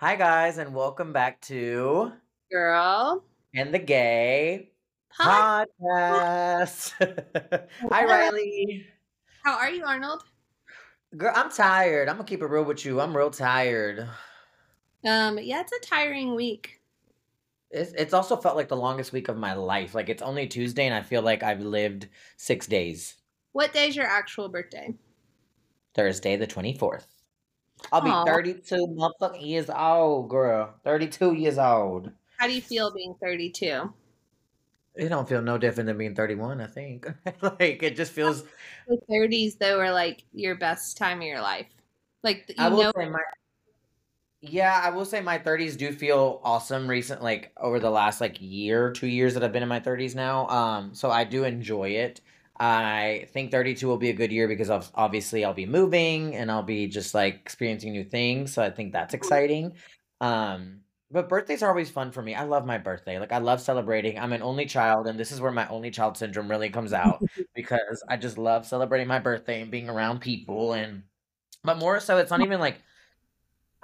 Hi, guys, and welcome back to Girl. And the Gay Hi. Podcast. Hi, Riley. How are you, Arnold? Girl, I'm tired. I'm gonna keep it real with you. I'm real tired. Um, yeah, it's a tiring week. It's, it's also felt like the longest week of my life. Like it's only Tuesday, and I feel like I've lived six days. What day's your actual birthday? Thursday, the 24th. I'll be Aw. 32 motherfucking years old, girl. 32 years old. How do you feel being 32? It don't feel no different than being 31, I think. like it just feels The 30s, though, are like your best time of your life. Like, you I will know, say my yeah, I will say my 30s do feel awesome recent like over the last like year, 2 years that I've been in my 30s now. Um so I do enjoy it. I think 32 will be a good year because obviously I'll be moving and I'll be just like experiencing new things, so I think that's exciting. Um but birthdays are always fun for me. I love my birthday. Like I love celebrating. I'm an only child and this is where my only child syndrome really comes out because I just love celebrating my birthday and being around people and but more so it's not even like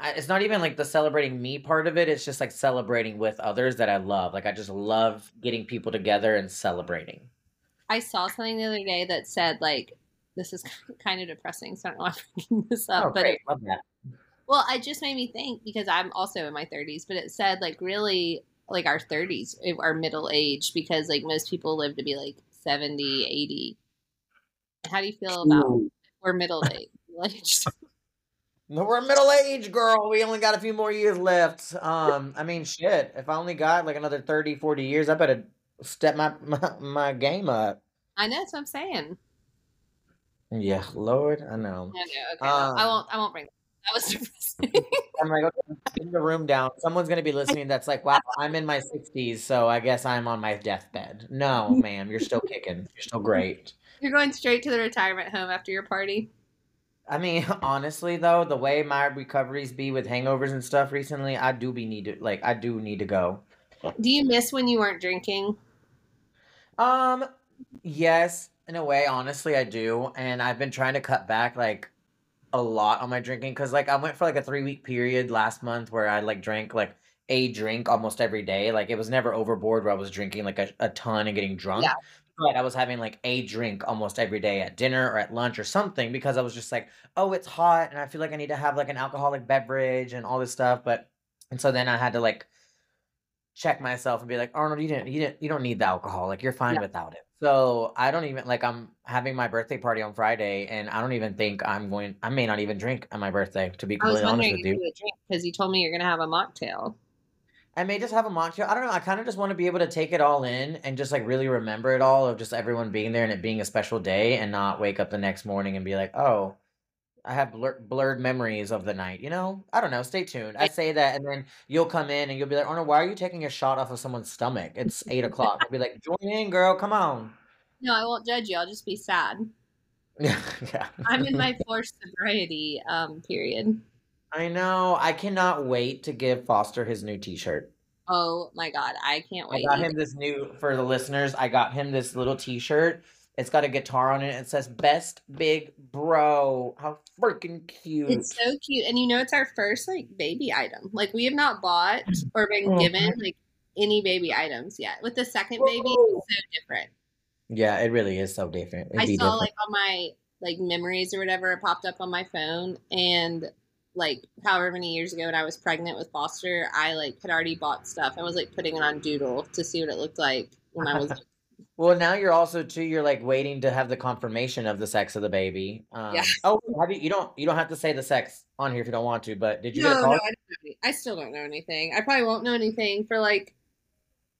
it's not even like the celebrating me part of it. It's just like celebrating with others that I love. Like I just love getting people together and celebrating. I saw something the other day that said, like, this is kind of depressing, so I don't know why I'm bringing this up. Oh, but great. Love that. Well, it just made me think because I'm also in my 30s, but it said like really like our 30s are middle age because like most people live to be like 70, 80. How do you feel about Ooh. we're middle age? aged? No, We're middle age, girl. We only got a few more years left. Um, I mean, shit. If I only got like another 30, 40 years, I better step my my, my game up. I know that's what I'm saying. Yeah, Lord, I know. I know. Okay, well, I Um, won't. I won't bring that. That was depressing. I'm like, okay, in the room down. Someone's gonna be listening. That's like, wow, I'm in my 60s, so I guess I'm on my deathbed. No, ma'am, you're still kicking. You're still great. You're going straight to the retirement home after your party. I mean, honestly though, the way my recoveries be with hangovers and stuff recently, I do be need to like I do need to go. Do you miss when you weren't drinking? Um, yes, in a way, honestly, I do, and I've been trying to cut back like a lot on my drinking because like I went for like a three week period last month where I like drank like a drink almost every day. Like it was never overboard where I was drinking like a, a ton and getting drunk. Yeah. But I was having like a drink almost every day at dinner or at lunch or something because I was just like, oh, it's hot and I feel like I need to have like an alcoholic beverage and all this stuff. But and so then I had to like check myself and be like, Arnold, you didn't, you didn't, you don't need the alcohol. Like you're fine Yeah. without it. So I don't even like I'm having my birthday party on Friday, and I don't even think I'm going. I may not even drink on my birthday, to be completely honest with you. you would drink because you told me you're gonna have a mocktail. I may just have a mocktail. I don't know. I kind of just want to be able to take it all in and just like really remember it all of just everyone being there and it being a special day, and not wake up the next morning and be like, oh. I have blur- blurred memories of the night. You know, I don't know. Stay tuned. I say that, and then you'll come in and you'll be like, "Arnold, why are you taking a shot off of someone's stomach? It's eight o'clock." I'll be like, "Join in, girl. Come on." No, I won't judge you. I'll just be sad. Yeah, yeah. I'm in my forced sobriety um, period. I know. I cannot wait to give Foster his new T-shirt. Oh my god, I can't wait. I got either. him this new for the listeners. I got him this little T-shirt. It's got a guitar on it. It says "Best Big Bro." How freaking cute! It's so cute, and you know, it's our first like baby item. Like we have not bought or been Oh, given like any baby items yet. With the second baby, Whoa. it's so different. yeah, it really is so different. It'd I saw different. like on my like memories or whatever, it popped up on my phone, and like however many years ago when I was pregnant with Foster, I like had already bought stuff I was like putting it on Doodle to see what it looked like when I was. Well, now you're also too. You're like waiting to have the confirmation of the sex of the baby. Um, Yeah. Oh, have you? You don't. You don't have to say the sex on here if you don't want to. But did you no, get a no. I, don't know any- I still don't know anything. I probably won't know anything for like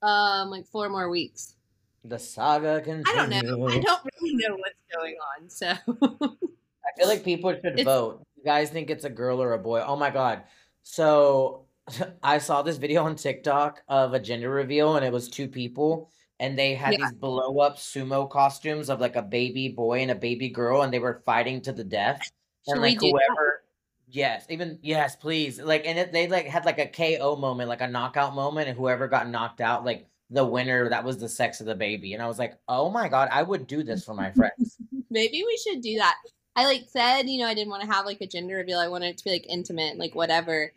um like four more weeks. The saga continues. I don't know. I don't really know what's going on. So I feel like people should It's- vote. You guys think it's a girl or a boy? Oh my god. So I saw this video on TikTok of a gender reveal and it was two people and they had Yeah. these blow up sumo costumes of like a baby boy and a baby girl and they were fighting to the death. Should and like do that? whoever Yes, even yes, please. Like and it, they like had like a KO moment, like a knockout moment and whoever got knocked out like the winner that was the sex of the baby and I was like, "Oh my god, I would do this for my friends." maybe we should do that. I like said, you know, I didn't want to have like a gender reveal. I wanted it to be like intimate, like whatever.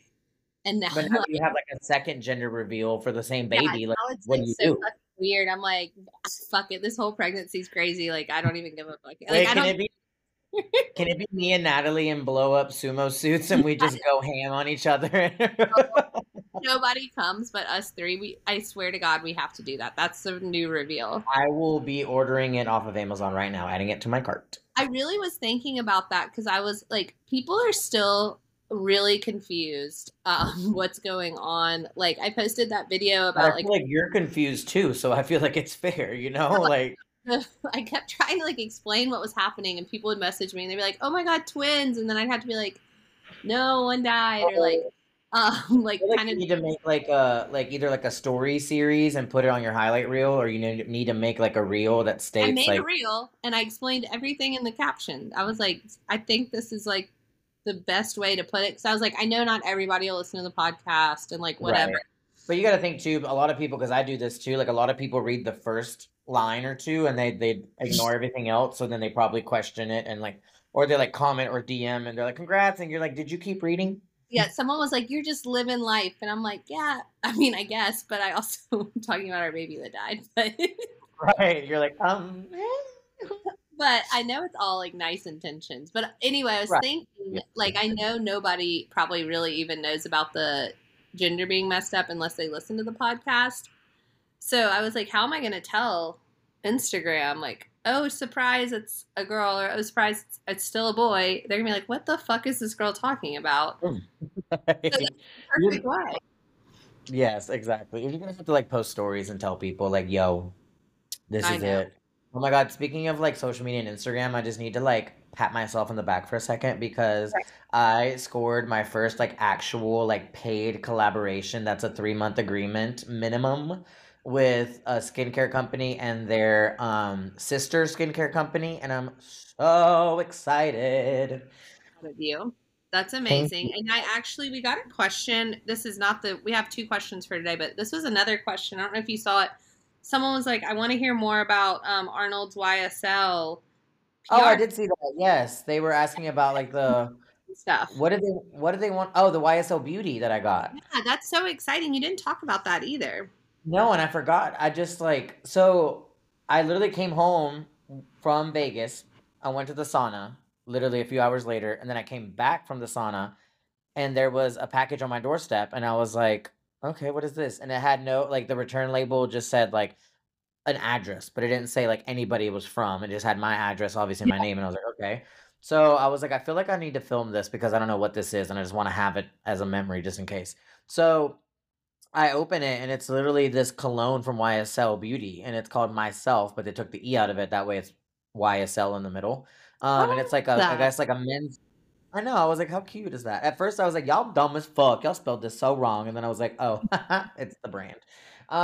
And now, But now you have like a second gender reveal for the same yeah, baby. Like, what like do you so do? Weird. I'm like, fuck it. This whole pregnancy's crazy. Like, I don't even give a fuck. Like, Wait, I can don't. it be? Can it be me and Natalie in blow up sumo suits and we just go ham on each other? Nobody comes but us three. We, I swear to God, we have to do that. That's the new reveal. I will be ordering it off of Amazon right now, adding it to my cart. I really was thinking about that because I was like, people are still really confused um what's going on like i posted that video about like like you're confused too, so I feel like it's fair, you know? Like, I kept trying to like explain what was happening, and people would message me and they'd be like, "Oh my god, twins!" And then I'd have to be like, "No, one died," or like, um, like like kind you of need to make like a like either like a story series and put it on your highlight reel, or you need need to make like a reel that states I made like a reel and I explained everything in the caption. I was like, I think this is like the best way to put it because I was like, I know not everybody will listen to the podcast and like whatever. Right. But you got to think too. A lot of people, because I do this too. Like a lot of people read the first line or two and they they ignore everything else. So then they probably question it and like, or they like comment or DM and they're like, "Congrats!" And you're like, "Did you keep reading?" Yeah, someone was like, "You're just living life," and I'm like, "Yeah, I mean, I guess," but I also am talking about our baby that died, but. Right. You're like, um. but I know it's all like nice intentions. But anyway, I was Right. thinking, Yeah. like, I know nobody probably really even knows about the gender being messed up unless they listen to the podcast. So I was like, how am I going to tell Instagram, like, oh, surprise, it's a girl, or oh, surprise, it's, it's still a boy? They're going to be like, what the fuck is this girl talking about? Hmm. Perfect way. yes, exactly. You're gonna have to like post stories and tell people like, "Yo, this I is know. it." Oh my God! Speaking of like social media and Instagram, I just need to like pat myself on the back for a second because Right. I scored my first like actual like paid collaboration. That's a three month agreement minimum with a skincare company and their um sister skincare company, and I'm so excited. Of you. That's amazing. And I actually, we got a question. This is not the, we have two questions for today, but this was another question. I don't know if you saw it. Someone was like, I want to hear more about um, Arnold's YSL Oh, I did see that. Yes, they were asking about like the stuff. what did they what did they want? Oh, the YSL Beauty that I got. Yeah, that's so exciting. You didn't talk about that either. No, and I forgot. I just like so I literally came home from Vegas. I went to the sauna literally a few hours later, and then I came back from the sauna and there was a package on my doorstep and I was like, "Okay, what is this?" And it had no like the return label just said like an address, but it didn't say like anybody it was from. It just had my address, obviously my name, and I was like, "Okay." So I was like, I feel like I need to film this because I don't know what this is, and I just want to have it as a memory just in case. So I open it and it's literally this cologne from YSL Beauty and it's called Myself, but they took the E out of it. That way it's YSL in the middle. Um, and Oh, it's like a, I that. guess like a men's. I know. I was like, how cute is that? At first, I was like, y'all dumb as fuck. Y'all spelled this so wrong. And then I was like, oh, it's the brand.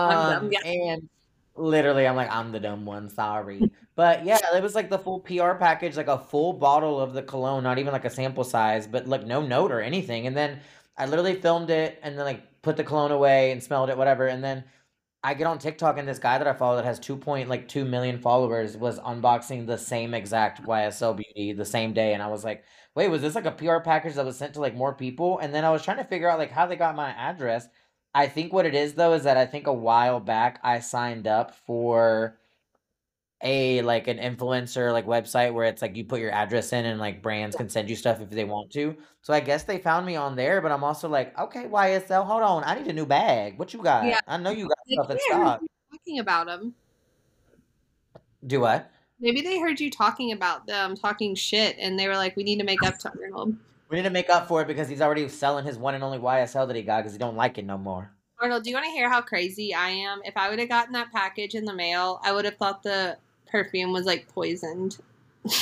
I'm dumb. Um, Yeah. and literally, I'm like, I'm the dumb one. Sorry. But yeah, it was like the full PR package, like a full bottle of the cologne, not even like a sample size, but like no note or anything. And then I literally filmed it and then like put the cologne away and smelled it, whatever. And then I get on TikTok and this guy that I follow that has two point like two million followers was unboxing the same exact YSL beauty the same day, and I was like, wait, was this like a PR package that was sent to like more people? And then I was trying to figure out like how they got my address. I think what it is though is that I think a while back I signed up for a like an influencer like website where it's like you put your address in and like brands can send you stuff if they want to. So I guess they found me on there, but I'm also like, okay, YSL, hold on, I need a new bag. What you got? Yeah. I know you got Like, stuff in yeah, I heard stock. talking about them. Do what? Maybe they heard you talking about them, talking shit, and they were like, we need to make up to Arnold. We need to make up for it because he's already selling his one and only YSL that he got because he don't like it no more. Arnold, do you want to hear how crazy I am? If I would have gotten that package in the mail, I would have thought the perfume was like poisoned.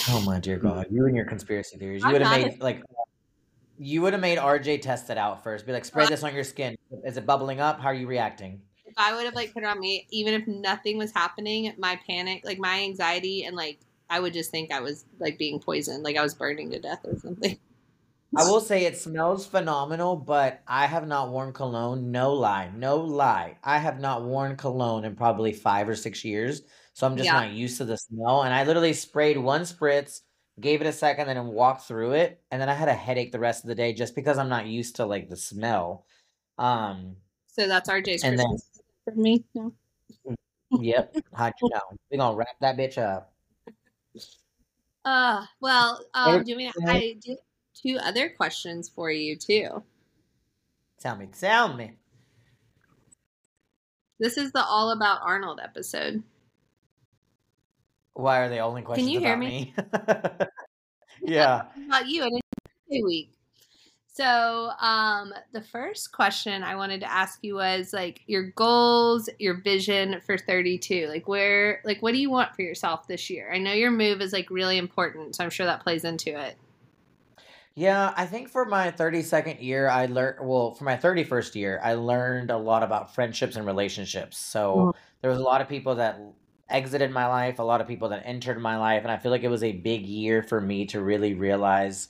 Oh my dear God, you and your conspiracy theories. You would have made like you would have made RJ test it out first. Be like, spray this on your skin. Is it bubbling up? How are you reacting? If I would have like put it on me, even if nothing was happening, my panic, like my anxiety, and like I would just think I was like being poisoned, like I was burning to death or something. I will say it smells phenomenal, but I have not worn cologne. No lie, no lie. I have not worn cologne in probably five or six years, so I'm just Yeah. not used to the smell. And I literally sprayed one spritz, gave it a second, then walked through it, and then I had a headache the rest of the day just because I'm not used to like the smell. Um, So that's RJ's And then- for me. No. yep. How'd you know? We're gonna wrap that bitch up. Uh, well, um, Eric- do we, I do two other questions for you too. Tell me, tell me. This is the All About Arnold episode. Why are they only questions you hear me? me? yeah. About you and birthday week. So, um, the first question I wanted to ask you was like your goals, your vision for 32. Like where like what do you want for yourself this year? I know your move is like really important, so I'm sure that plays into it. Yeah, I think for my 32nd year, I learned, well, for my 31st year, I learned a lot about friendships and relationships. So Mhm. there was a lot of people that exited my life, a lot of people that entered my life, and I feel like it was a big year for me to really realize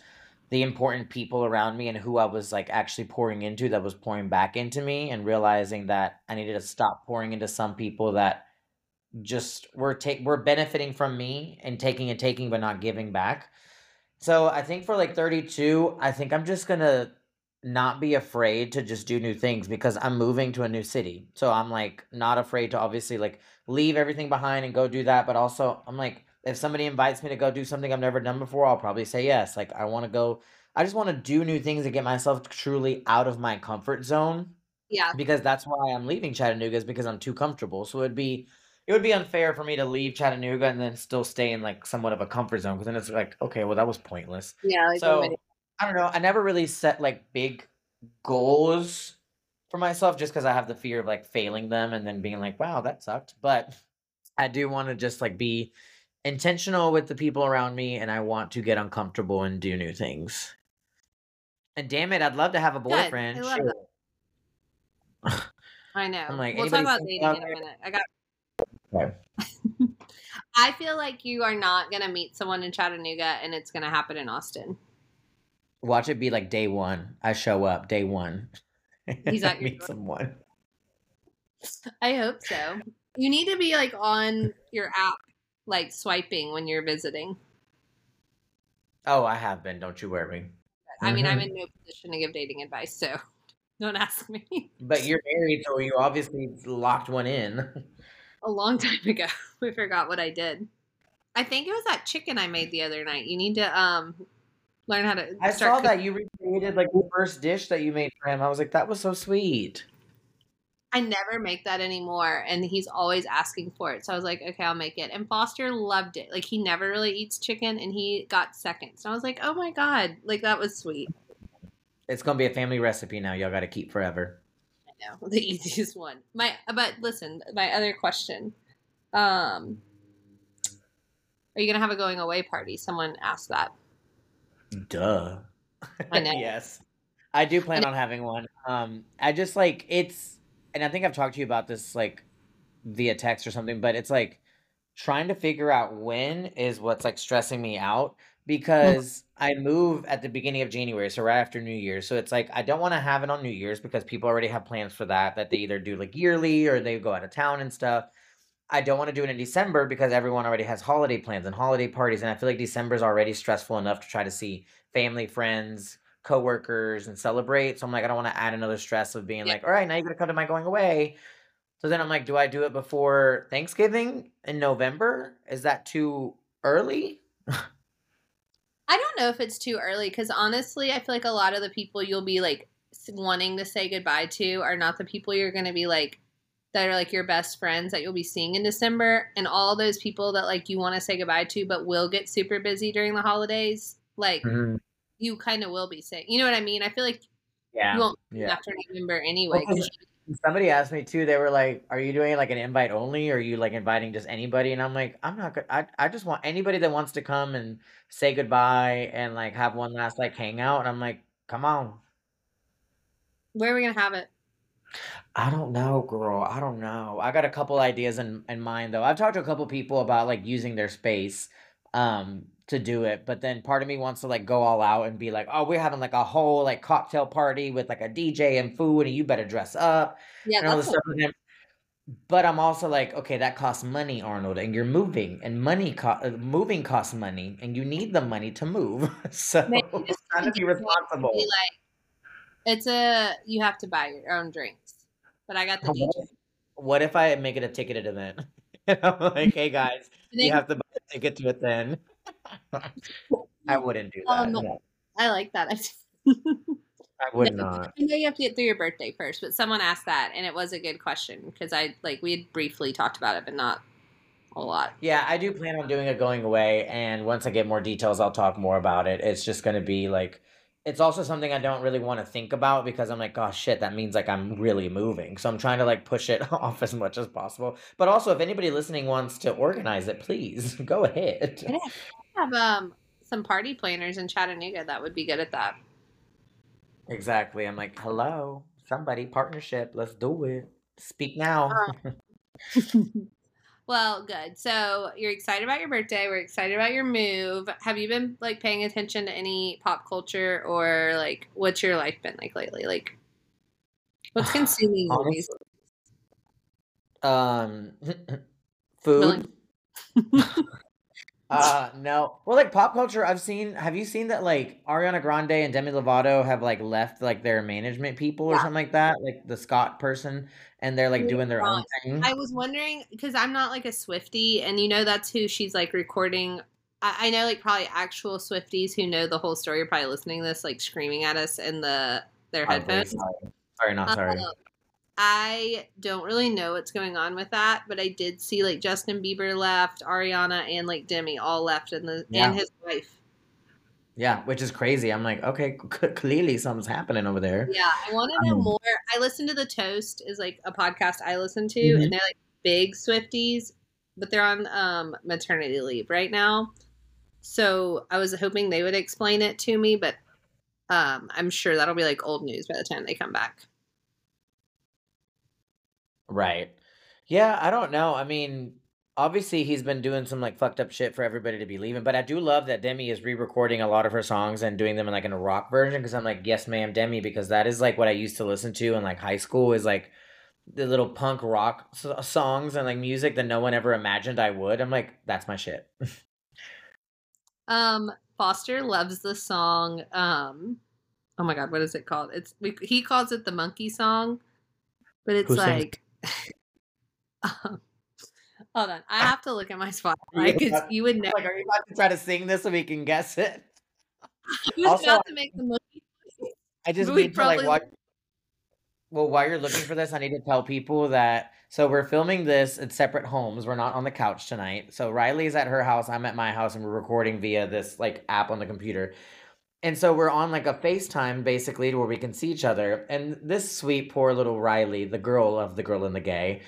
the important people around me and who I was like actually pouring into that was pouring back into me and realizing that I needed to stop pouring into some people that just were take were benefiting from me and taking and taking but not giving back. So I think for like 32, I think I'm just gonna not be afraid to just do new things because I'm moving to a new city. So I'm like not afraid to obviously like leave everything behind and go do that. But also I'm like, if somebody invites me to go do something I've never done before, I'll probably say yes. Like I want to go, I just want to do new things and get myself truly out of my comfort zone Yeah. because that's why I'm leaving Chattanooga is because I'm too comfortable. So it'd be it would be unfair for me to leave Chattanooga and then still stay in like somewhat of a comfort zone because then it's like okay, well that was pointless. Yeah, like So I don't know. I never really set like big goals for myself just because I have the fear of like failing them and then being like, wow, that sucked. But I do want to just like be intentional with the people around me and I want to get uncomfortable and do new things. And damn it, I'd love to have a Good. I boyfriend. love that. I know. I'm like, we'll talk about dating in a minute. I got Okay. I feel like you are not gonna meet someone in Chattanooga and it's gonna happen in Austin. Watch it be like day one. I show up day one. He's at your meet someone. I hope so. You need to be like on your app, like swiping when you're visiting. Oh, I have been. Don't you worry. I mean, I'm Mhm. in no position to give dating advice, so don't ask me. But you're married, so you obviously locked one in. A long time ago, we forgot what I did. I think it was that chicken I made the other night. You need to um learn how to. I saw cooking. that you recreated like the first dish that you made for him. I was like, that was so sweet. I never make that anymore, and he's always asking for it. So I was like, okay, I'll make it. And Foster loved it. Like he never really eats chicken, and he got seconds. And I was like, oh my god, like that was sweet. It's gonna be a family recipe now. Y'all got to keep forever. I know the easiest one. My but listen, my other question. Um, are you gonna have a going away party? Someone asked that. Duh. I know. yes. I do plan on having one. Um, I just like it's, and I think I've talked to you about this like via text or something, but it's like trying to figure out when is what's like stressing me out because I move at the beginning of January, so right after New Year's. So it's like I don't want to have it on New Year's because people already have plans for that, that they either do like yearly or they go out of town and stuff. I don't want to do it in December because everyone already has holiday plans and holiday parties, and I feel like December is already stressful enough to try to see family, friends, coworkers, and celebrate. So I'm like, I don't want to add another stress of being Yeah. like, all right, now you gotta come to my going away. So then I'm like, do I do it before Thanksgiving in November? Is that too early? I don't know if it's too early because honestly, I feel like a lot of the people you'll be like s- wanting to say goodbye to are not the people you're going to be like that are like your best friends that you'll be seeing in December, and all those people that like you want to say goodbye to, but will get super busy during the holidays. Like mm-hmm. you kind of will be saying, you know what I mean? I feel like Yeah. you won't Yeah. after November anyway. Well, 'cause Somebody asked me too. They were like, "Are you doing like an invite only, or are you like inviting just anybody?" And I'm like, "I'm not. Good. I I just want anybody that wants to come and say goodbye and like have one last like hangout." And I'm like, "Come on." where are we gonna have it? I don't know, girl. I don't know. I got a couple ideas in in mind though. I've talked to a couple people about like using their space um to do it, but then part of me wants to like go all out and be like, "Oh, we're having like a whole like cocktail party with like a DJ and food and you better dress up." Yeah, and all this stuff. But I'm also like, okay, that costs money, Arnold, and you're moving, and money co- uh, moving costs money, and you need the money to move. so Maybe it's just trying to be get someone to responsible. be like, It's a you have to buy your own drinks, but I got the What DJ. if, what if I make it a ticketed event? And I'm like, hey guys, I you have to buy a ticket to it then. I wouldn't do that. um, No, I like that. I I would No, not. I know you have to get through your birthday first, but someone asked that, and it was a good question because I like we had briefly talked about it, but not a lot. Yeah, I do plan on doing a going away, and once I get more details, I'll talk more about it. It's just going to be like, it's also something I don't really want to think about because I'm like, oh shit, that means like I'm really moving. So I'm trying to like push it off as much as possible. But also, if anybody listening wants to organize it, please go ahead. I have um some party planners in Chattanooga that would be good at that. Exactly. I'm like, hello, somebody, partnership, let's do it. Speak now. well, good. So you're excited about your birthday. We're excited about your move. Have you been like paying attention to any pop culture or like what's your life been like lately? Like what's consuming these Um, food. Uh no. Well, like pop culture, I've seen. Have you seen that? Like Ariana Grande and Demi Lovato have like left like their management people or Yeah. something like that, like the Scott person, and they're like doing their own thing. I was wondering because I'm not like a Swifty, and you know that's who she's like recording. I, I know like probably actual Swifties who know the whole story are probably listening to this like screaming at us in the their Probably, headphones. sorry. Sorry, not sorry. Um, I don't really know what's going on with that, but I did see like Justin Bieber left, Ariana, and like Demi all left, and the Yeah. and his wife. Yeah, which is crazy. I'm like, okay, c- clearly something's happening over there. Yeah, I want to know Um, more. I listened to the Toast is like a podcast I listen to, Mhm. and they're like big Swifties, but they're on um, maternity leave right now. So I was hoping they would explain it to me, but um, I'm sure that'll be like old news by the time they come back. Right. Yeah, I don't know. I mean, obviously he's been doing some like fucked up shit for everybody to be leaving, but I do love that Demi is re-recording a lot of her songs and doing them in like in a rock version because I'm like, yes, ma'am, Demi, because that is like what I used to listen to in like high school is like the little punk rock s- songs and like music that no one ever imagined I would. I'm like, that's my shit. Um, Foster loves the song. Um, oh my god, what is it called? It's we, he calls it the monkey song, but it's Who sings- like. um, hold on, I have to look at my Yeah, because you would know. Like, are you about to try to sing this so we can guess it? I was also- about to make the monkey. I just need to like watch. Well, while you're looking for this, I need to tell people that so we're filming this at separate homes. We're not on the couch tonight. So Riley's at her house, I'm at my house, and we're recording via this like app on the computer. And so we're on like a FaceTime basically where we can see each other. And this sweet poor little Riley, the girl of the girl and the gay,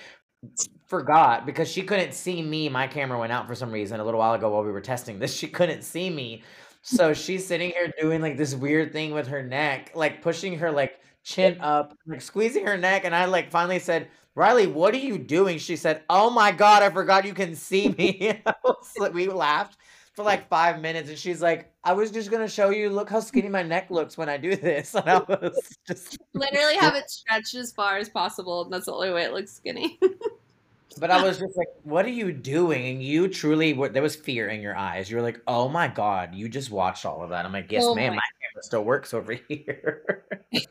forgot because she couldn't see me. My camera went out for some reason a little while ago while we were testing this. She couldn't see me. So she's sitting here doing like this weird thing with her neck, like pushing her like chin up, like squeezing her neck. And I like finally said, Riley, what are you doing? She said, Oh my God, I forgot you can see me. We laughed for like five minutes. And she's like, I was just to show you, look how skinny my neck looks when I do this. And I was just, Literally have it stretched as far as possible, and that's the only way it looks skinny. but I was just like, What are you doing? And you truly, were- there was fear in your eyes. You were like, Oh my God, you just watched all of that. I'm like, Yes, Oh ma'am, my- my camera still works over here.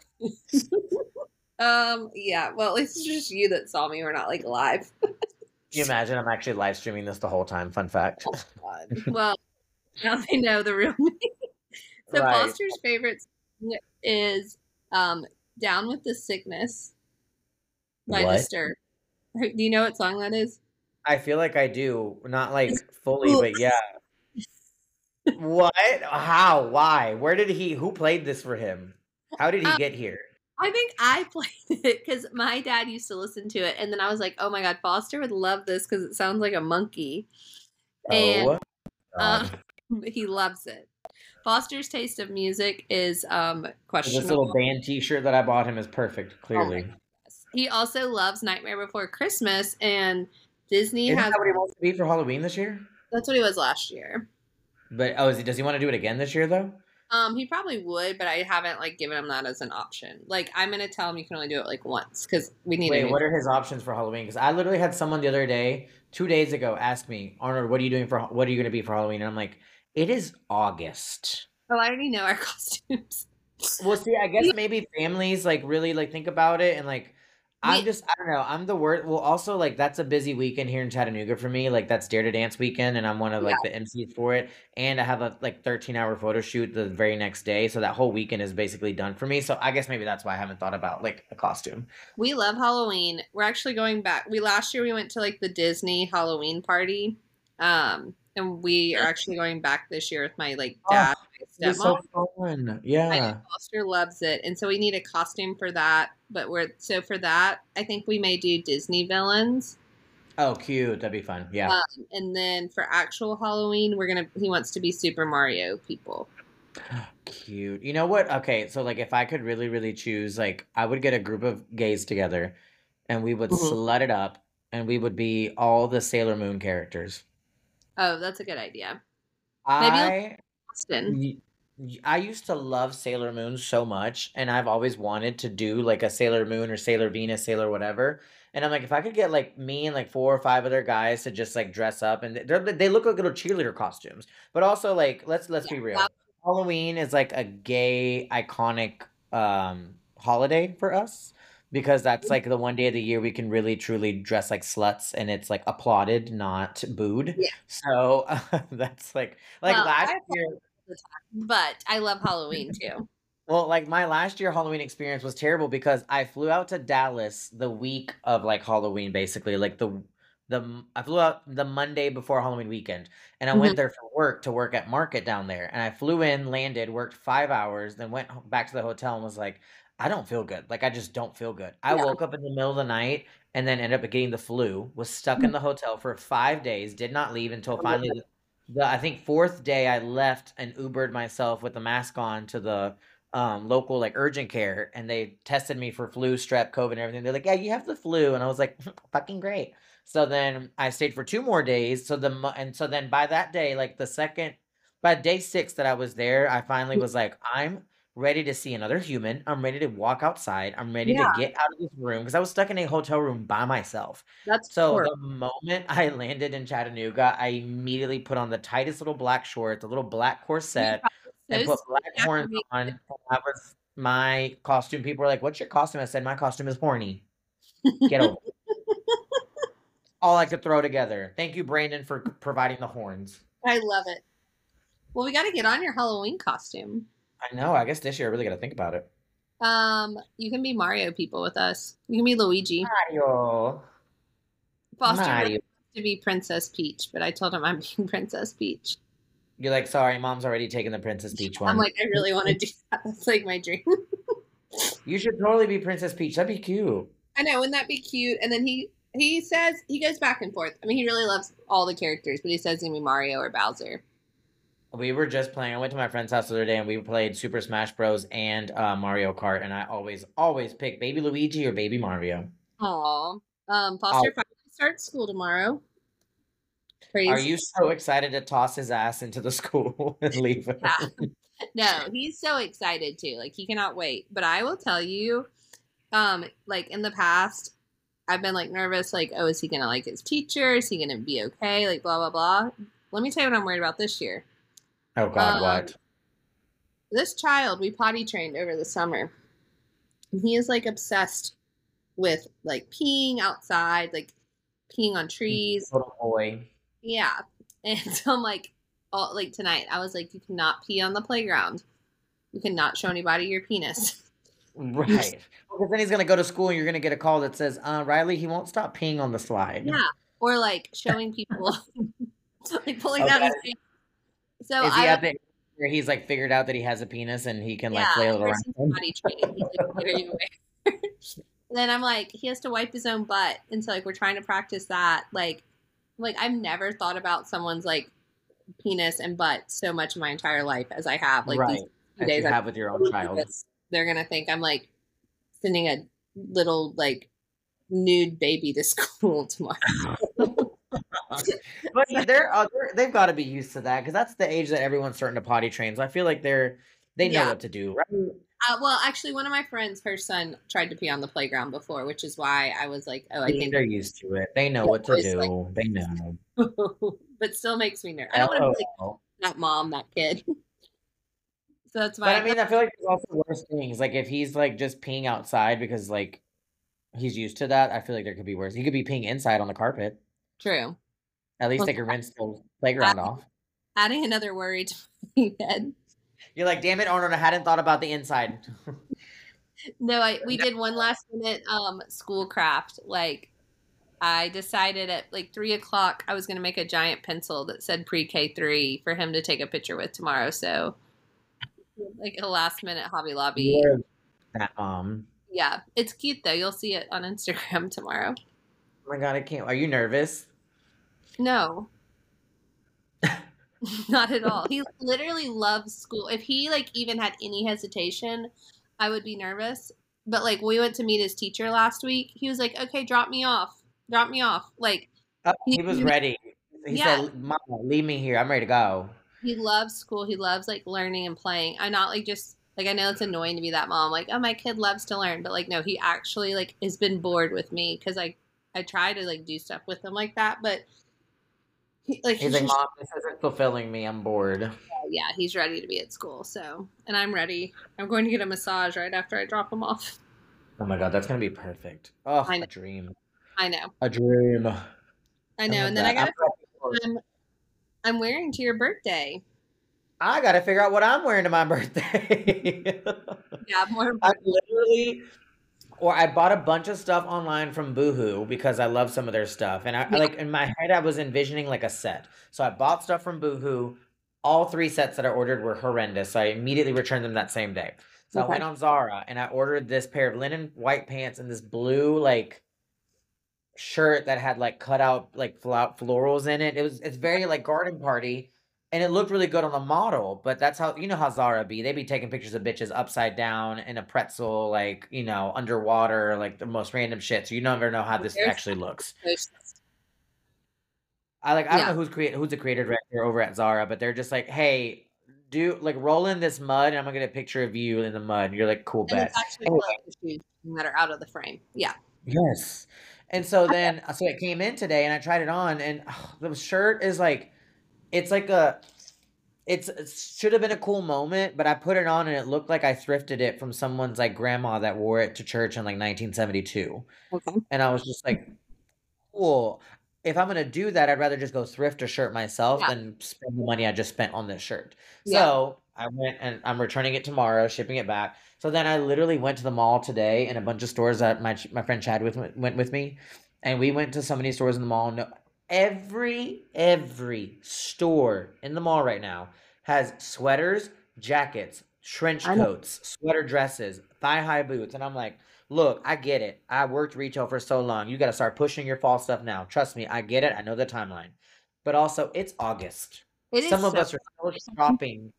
um, yeah. Well, it's just you that saw me. We're not like live. Can you imagine I'm actually live streaming this the whole time? Fun fact. well, now they know the real me. so Right. Foster's favorite song is um, "Down with the Sickness" by What? Disturbed. Do you know what song that is? I feel like I do. Not like fully, but yeah. What? How? Why? Where did he? Who played this for him? How did he Um, get here? I think I played it because my dad used to listen to it, and then I was like, "Oh my god, Foster would love this because it sounds like a monkey." and, oh, Um, he loves it. Foster's taste of music is um questionable. this little band T-shirt that I bought him is perfect. Clearly, He also loves Nightmare Before Christmas, and Disney isn't has. that what he wants to be for Halloween this year? That's what he was last year. But oh, is he, does he want to do it again this year though? Um, he probably would, but I haven't like given him that as an option. Like, I'm gonna tell him you can only do it like once because we need. Wait, what are his options for Halloween? Because I literally had someone the other day, two days ago, ask me, Arnold, what are you doing for? What are you going to be for Halloween? And I'm like, it is August. Oh, I already know our costumes. Well, see, I guess maybe families like really like think about it and like I'm just I don't know. I'm the word. Well, also like that's a busy weekend here in Chattanooga for me. Like that's Dare to Dance weekend, and I'm one of yeah, like the MCs for it. And I have a like 13 hour photo shoot the very next day, so that whole weekend is basically done for me. So I guess maybe that's why I haven't thought about like a costume. we love Halloween. We're actually going back. We last year we went to like the Disney Halloween party. Um and we are actually going back this year with my like Oh, dad, be stepmom. so fun. I Yeah. Foster loves it, and so we need a costume for that. But we're so for that, I think we may do Disney villains. Oh, cute. That'd be fun. Yeah. Um, and then for actual Halloween, we're gonna he wants to be Super Mario people. Cute. You know what? Okay, so like if I could really, really choose, like I would get a group of gays together and we would Mhm. slut it up and we would be all the Sailor Moon characters. Oh, that's a good idea. Maybe I Austin. I used to love Sailor Moon so much and I've always wanted to do like a Sailor Moon or Sailor Venus, Sailor whatever. And I'm like, if I could get like me and like four or five other guys to just like dress up and they're, they look like little cheerleader costumes, but also like let's let's Yeah, be real. Halloween is like a gay iconic um holiday for us because that's like the one day of the year we can really truly dress like sluts and it's like applauded, not booed. yeah. So that's like like Well, last year all the time, but I love Halloween too. well, like my last year Halloween experience was terrible because I flew out to Dallas the week of like Halloween, basically. Like the the I flew out the Monday before Halloween weekend, and I Mhm. went there for work to work at Market down there. And I flew in, landed, worked five hours, then went back to the hotel and was like, I don't feel good. Like I just don't feel good. I woke up in the middle of the night and then ended up getting the flu. Was stuck in the hotel for five days. Did not leave until Oh finally the, the I think fourth day I left and Ubered myself with the mask on to the um, local like urgent care, and they tested me for flu, strep, COVID, and everything. They're like, "Yeah, you have the flu," and I was like, "Fucking great." So then I stayed for two more days. So the and so then by that day, like the second by day six that I was there, I finally was like, "I'm ready to see another human. I'm ready to walk outside. I'm ready to Yeah, get out of this room because I was stuck in a hotel room by myself." that's So the moment I landed in Chattanooga, I immediately put on the tightest little black shorts, a little black corset, and so put black horns on. and That was my costume. People were like, "What's your costume?" I said, "My costume is horny. Get over." it." All I could throw together. Thank you, Brandon, for providing the horns. I love it. Well, we got to get on your Halloween costume. I know. I guess this year I really got to think about it. Um, you can be Mario people with us. You can be Luigi. Mario. Foster Mario. wants to be Princess Peach, but I told him I'm being Princess Peach. You're like, sorry, mom's already taken the Princess Peach one. I'm like, I really want to do that. That's like my dream. You should totally be Princess Peach. That'd be cute. I know, wouldn't that be cute? And then he he says he goes back and forth. I mean, he really loves all the characters, but he says he's gonna be Mario or Bowser. We were just playing. I went to my friend's house the other day and we played Super Smash Bros. and uh, Mario Kart. And I always, always pick Baby Luigi or Baby Mario. Aw. Um, Foster finally starts school tomorrow. Praise. are you so excited to toss his ass into the school and leave him? Yeah. No, he's so excited too. Like he cannot wait. But I will tell you, um, like in the past, I've been like nervous, like, oh, is he gonna like his teacher? Is he gonna be okay? Like blah blah blah. Let me tell you what I'm worried about this year. Oh God, Um, what? This child we potty trained over the summer. And he is like obsessed with like peeing outside, like peeing on trees. Little boy. Yeah. And so I'm like, oh, like tonight, I was like, you cannot pee on the playground. You cannot show anybody your penis. Right. Because then he's gonna go to school and you're gonna get a call that says, uh, Riley, he won't stop peeing on the slide. Yeah. Or like showing people, like pulling down Okay. his pants. So Is he I, at the where he's like figured out that he has a penis and he can like yeah, flail it ever around? he's like then I'm like, he has to wipe his own butt, and so like we're trying to practice that. Like, like I've never thought about someone's like penis and butt so much in my entire life as I have. Like right. these days, you I'm have with your own child. they're gonna think I'm like sending a little like nude baby to school tomorrow. But they're, uh, they're they've got to be used to that because that's the age that everyone's starting to potty train. So I feel like they're they know Yeah. what to do, right? Uh, well, actually, one of my friends, her son tried to pee on the playground before, which is why I was like, oh, I think, they're used to it. They know Yeah, what to it's like- do. They know. but still makes me nervous. I don't want to be like that mom, that kid. So that's why. But why. I mean, I feel like there's also worse things. Like if he's like just peeing outside because like he's used to that, I feel like there could be worse. He could be peeing inside on the carpet. True. At least Well, they could rinse the playground off. Adding another worry to my head. You're like, damn it, Arnold, I hadn't thought about the inside. No, I we did one last minute um school craft. Like I decided at like three o'clock I was gonna make a giant pencil that said pre K three for him to take a picture with tomorrow. So like a last minute Hobby Lobby. You're that mom. Yeah, it's cute though. You'll see it on Instagram tomorrow. Oh my god, I can't. Are you nervous? No. Not at all. He literally loves school. If he like even had any hesitation, I would be nervous. But like we went to meet his teacher last week. He was like, "Okay, drop me off. Drop me off." Like Oh, he was ready. He Yeah. said, Mama, leave me here. I'm ready to go. he loves school. He loves like learning and playing. I'm not like just like I know it's annoying to be that mom. Like, oh, my kid loves to learn, but like no, he actually like has been bored with me because I I try to like do stuff with him like that, but he, like He's he's like, just- Mom, this isn't fulfilling me. I'm bored. yeah, he's ready to be at school. So, and I'm ready. I'm going to get a massage right after I drop him off. Oh my god, that's gonna be perfect. Oh, I know. a dream. I know, A dream. I know. love And then I that. got I'm- I'm, I'm wearing to your birthday. I gotta figure out what I'm wearing to my birthday. Yeah, more. I literally, or I bought a bunch of stuff online from Boohoo because I love some of their stuff, and I Yeah. like in my head I was envisioning like a set. So I bought stuff from Boohoo. All three sets that I ordered were horrendous, so I immediately returned them that same day. So I went on Zara and I ordered this pair of linen white pants and this blue like shirt that had like cut out like flo- florals in it. It was it's very like garden party. And it looked really good on the model, but that's how you know how Zara be. They be taking pictures of bitches upside down in a pretzel, like you know, underwater, like the most random shit. So you never know how this There's- actually looks. I like I don't know who's create who's the creator director over at Zara, but they're just like, hey, do like roll in this mud, and I'm gonna get a picture of you in the mud. And you're like, cool, And bet. it's actually Anyway. that are out of the frame. Yeah. Yes. And so then, uh, so it came in today, and I tried it on, and oh, the shirt is like, it's like a, it's it should have been a cool moment, but I put it on, and it looked like I thrifted it from someone's like grandma that wore it to church in like 1972, Okay. and I was just like, cool. If I'm gonna do that, I'd rather just go thrift a shirt myself Yeah. than spend the money I just spent on this shirt. Yeah. So I went and I'm returning it tomorrow, shipping it back. So then I literally went to the mall today and a bunch of stores that my my friend Chad with went with me, and we went to so many stores in the mall. No, every every store in the mall right now has sweaters, jackets, trench coats, sweater dresses, thigh high boots, and I'm like, look, I get it. I worked retail for so long. You got to start pushing your fall stuff now. Trust me, I get it. I know the timeline, but also it's August. It is Some of so- us are still shopping.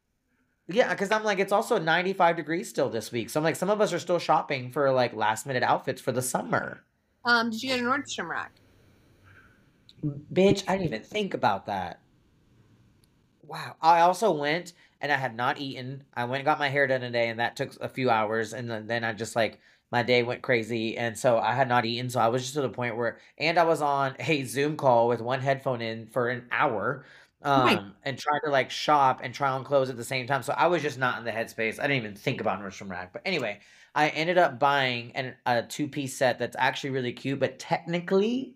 Yeah, because I'm like, it's also 95 degrees still this week. So I'm like, some of us are still shopping for like last minute outfits for the summer. Um, did you go to Nordstrom Rack? Bitch, I didn't even think about that. Wow. I also went and I had not eaten. I went and got my hair done today, and that took a few hours. And then, then I just like, my day went crazy. And so I had not eaten. So I was just to the point where, and I was on a Zoom call with one headphone in for an hour. Right. Um, and trying to like shop and try on clothes at the same time. So I was just not in the headspace. I didn't even think about Nordstrom Rack. But anyway, I ended up buying an, a two piece set that's actually really cute, but technically,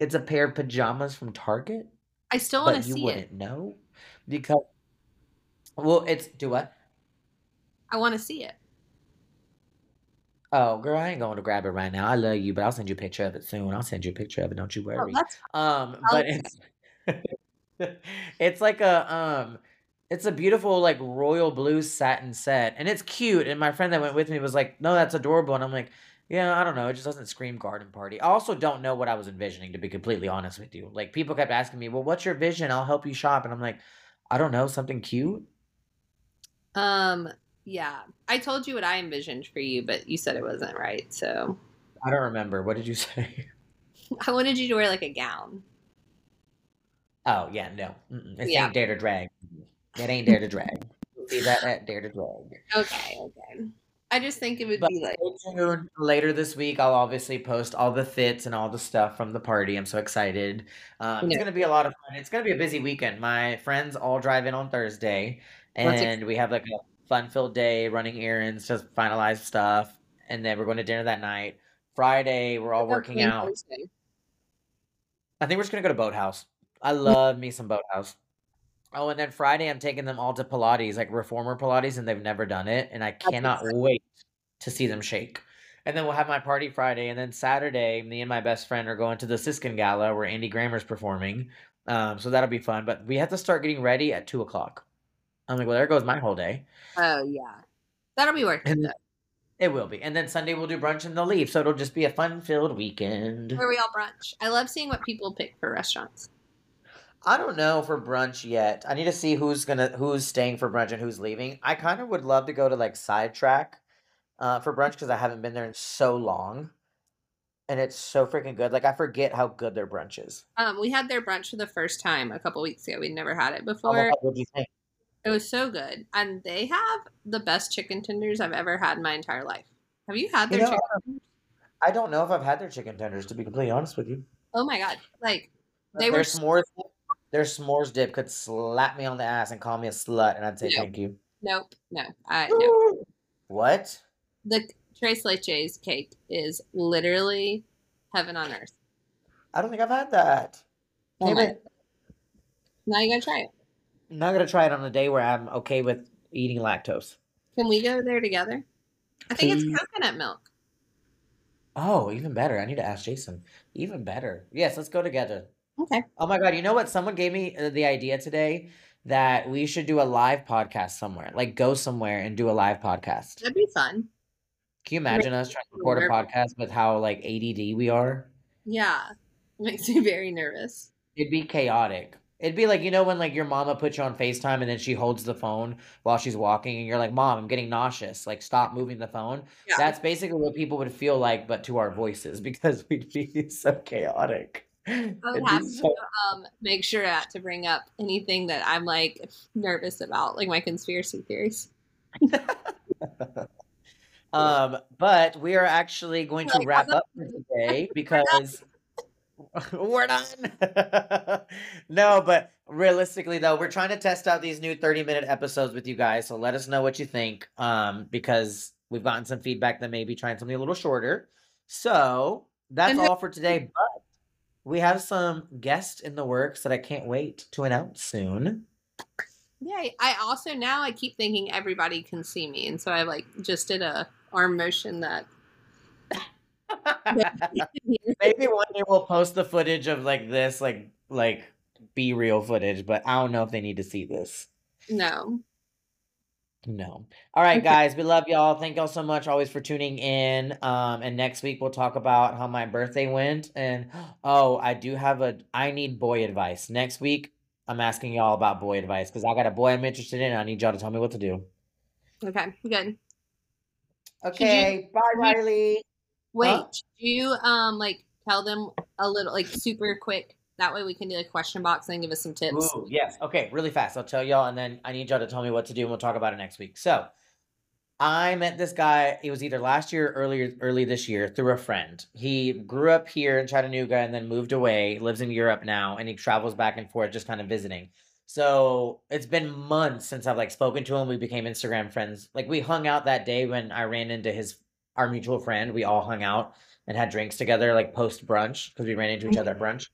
it's a pair of pajamas from Target, I still want to you wouldn't know because well, it's do what? I want to see it. Oh, girl, I ain't going to grab it right now. I love you, but I'll send you a picture of it soon. I'll send you a picture of it. Don't you Oh, worry. that's Um, I'll- but it's it's like a um, it's a beautiful like royal blue satin set, and it's cute. And my friend that went with me was like, "No, that's adorable," and I'm like. Yeah, I don't know. It just doesn't scream garden party. I also don't know what I was envisioning, to be completely honest with you. Like, people kept asking me, well, what's your vision? I'll help you shop. And I'm like, I don't know, something cute? um yeah. I told you what I envisioned for you, but you said it wasn't right. So I don't remember. What did you say? I wanted you to wear like a gown. Oh, yeah, no. Mm-mm. It Yeah. ain't Dare to Drag. That ain't Dare to Drag. See that at Dare to Drag. Okay, okay. I just think it would But be like tuned. Later this week, I'll obviously post all the fits and all the stuff from the party. I'm so excited. Um, it's going to be a lot of fun. It's going to be a busy weekend. My friends all drive in on Thursday, and we have like a fun filled day, running errands, just finalize stuff, and then we're going to dinner that night. Friday, we're all working out. Thursday? I think we're just gonna go to Boathouse. I love me some Boathouse. Oh, and then Friday, I'm taking them all to Pilates, like reformer Pilates, and they've never done it, and I cannot wait to see them shake. And then we'll have my party Friday, and then Saturday, me and my best friend are going to the Siskin Gala where Andy Grammer's performing. Um, so that'll be fun. But we have to start getting ready at two o'clock. I'm like, well, there goes my whole day. Oh yeah, that'll be worth it. It will be, and then Sunday we'll do brunch and they'll leave, so it'll just be a fun-filled weekend. Where we all brunch. I love seeing what people pick for restaurants. I don't know for brunch yet. I need to see who's gonna who's staying for brunch and who's leaving. I kind of would love to go to like Sidetrack uh, for brunch because I haven't been there in so long, and it's so freaking good. Like I forget how good their brunch is. Um, we had their brunch for the first time a couple weeks ago. We'd never had it before. Oh, what do you think? It was so good, and they have the best chicken tenders I've ever had in my entire life. Have you had their you know, chicken? I don't know if I've had their chicken tenders. To be completely honest with you. Oh my god! Like they their were s'mores. Their s'mores dip could slap me on the ass and call me a slut, and I'd say thank you. Nope, no, I no. What? the tres leches cake is literally heaven on earth. I don't think I've had that. Oh Now you gotta try it. I'm not gonna try it on a day where I'm okay with eating lactose. Can we go there together? I think Please. it's coconut milk. Oh, even better. I need to ask Jason. Even better. Yes, let's go together. Okay. Oh my god, you know what? Someone gave me uh, the idea today that we should do a live podcast somewhere. Like go somewhere and do a live podcast. That'd be fun. Can you imagine us trying to record a podcast with how like ADD we are? Yeah, makes me very nervous. It'd be chaotic. It'd be like you know when like your mama puts you on Facetime and then she holds the phone while she's walking and you're like, "Mom, I'm getting nauseous. Like, stop moving the phone." Yeah. That's basically what people would feel like, but to our voices because we'd be so chaotic. I would have so- to um, make sure not to bring up anything that I'm like nervous about, like my conspiracy theories. Um, but we are actually going to wrap up for today because we're done. no, but realistically though, we're trying to test out these new 30 minute episodes with you guys. So let us know what you think. Um, because we've gotten some feedback that maybe trying something a little shorter. So that's all for today. But we have some guests in the works that I can't wait to announce soon. Yeah, I also now I keep thinking everybody can see me, and so I like just did a arm motion that. Maybe one day we'll post the footage of like this, like like be real footage, but I don't know if they need to see this. No. No. All right, guys, we love y'all. Thank y'all so much always for tuning in. Um, and next week we'll talk about how my birthday went. And oh, I do have a I need boy advice. Next week, I'm asking y'all about boy advice because I got a boy I'm interested in. I need y'all to tell me what to do. Okay, good. Okay, you, bye, Riley. Wait, huh? you um like tell them a little like super quick. That way we can do a question box and give us some tips. Ooh, yes. Okay, really fast. I'll tell y'all, and then I need y'all to tell me what to do, and we'll talk about it next week. So, I met this guy. It was either last year or earlier, early this year, through a friend. He grew up here in Chattanooga and then moved away. Lives in Europe now, and he travels back and forth, just kind of visiting. So it's been months since I've like spoken to him. We became Instagram friends. Like we hung out that day when I ran into his our mutual friend. We all hung out and had drinks together, like post brunch, because we ran into each other at mm-hmm. brunch.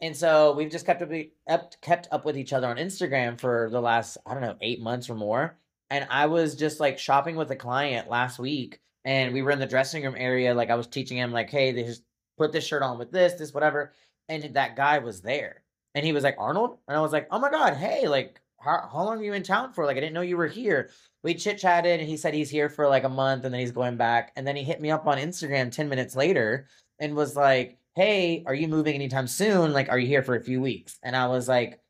And so we've just kept up, kept up with each other on Instagram for the last I don't know eight months or more and I was just like shopping with a client last week, and we were in the dressing room area. Like I was teaching him, like, hey, just put this shirt on with this, this, whatever. And that guy was there, and he was like Arnold, and I was like, oh my god, hey, like, how, how long are you in town for? Like, I didn't know you were here. We chit chatted, and he said he's here for like a month, and then he's going back. And then he hit me up on Instagram ten minutes later, and was like, hey, are you moving anytime soon? Like, are you here for a few weeks? And I was like,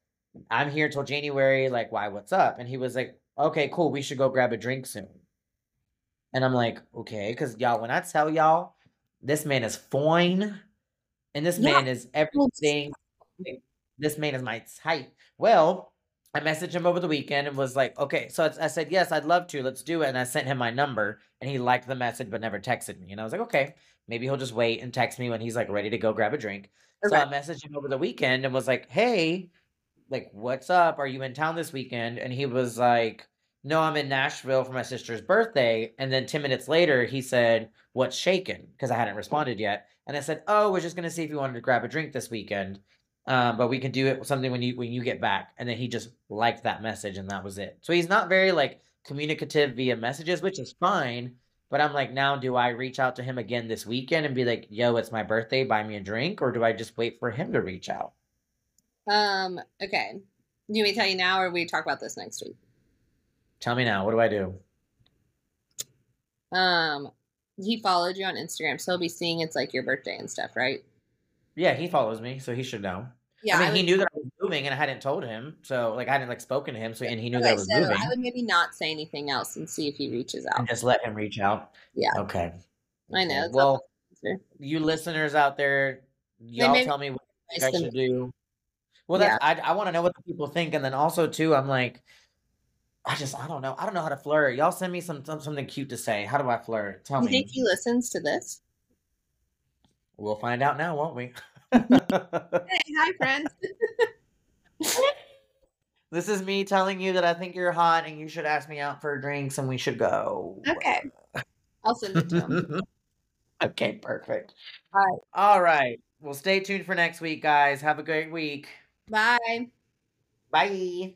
I'm here till January. Like, why? What's up? And he was like, okay, cool, we should go grab a drink soon. And I'm like, okay, because y'all, when I tell y'all, this man is fine, and this yeah. man is everything. This man is my type. Well, I messaged him over the weekend and was like, okay, so I said, yes, I'd love to. Let's do it. And I sent him my number, and he liked the message but never texted me. And I was like, okay, maybe he'll just wait and text me when he's like ready to go grab a drink. Okay. So I messaged him over the weekend and was like, hey, like, what's up? Are you in town this weekend? And he was like, no, I'm in Nashville for my sister's birthday. And then 10 minutes later, he said, What's shaken?" Because I hadn't responded yet. And I said, Oh, we're just going to see if you wanted to grab a drink this weekend. Um, but we can do it something when you when you get back. And then he just liked that message and that was it. So he's not very like communicative via messages, which is fine. But I'm like, now do I reach out to him again this weekend and be like, yo, it's my birthday, buy me a drink? Or do I just wait for him to reach out? Um, okay. Do you want tell you now or we talk about this next week? Tell me now, what do I do? Um, he followed you on Instagram, so he'll be seeing it's like your birthday and stuff, right? Yeah, he follows me, so he should know. Yeah, I mean, I he knew that I was moving, and I hadn't told him, so like I hadn't like spoken to him, so and he knew that I Okay, was so moving, I would maybe not say anything else and see if he reaches out. and just let him reach out. Yeah. Okay. I know. Okay. Well, not the answer. you listeners out there, y'all tell me what you to should do. Well, that's I I want to know what the people think, and then also too, I'm like, I just I don't know, I don't know how to flirt. Y'all send me some, some something cute to say. How do I flirt? Tell You me. think he listens to this? We'll find out now, won't we? Hey, hi, friends. this is me telling you that I think you're hot and you should ask me out for drinks and we should go. okay. I'll send it to him. okay, perfect. All right. All right. Well, stay tuned for next week, guys. Have a great week. Bye. Bye.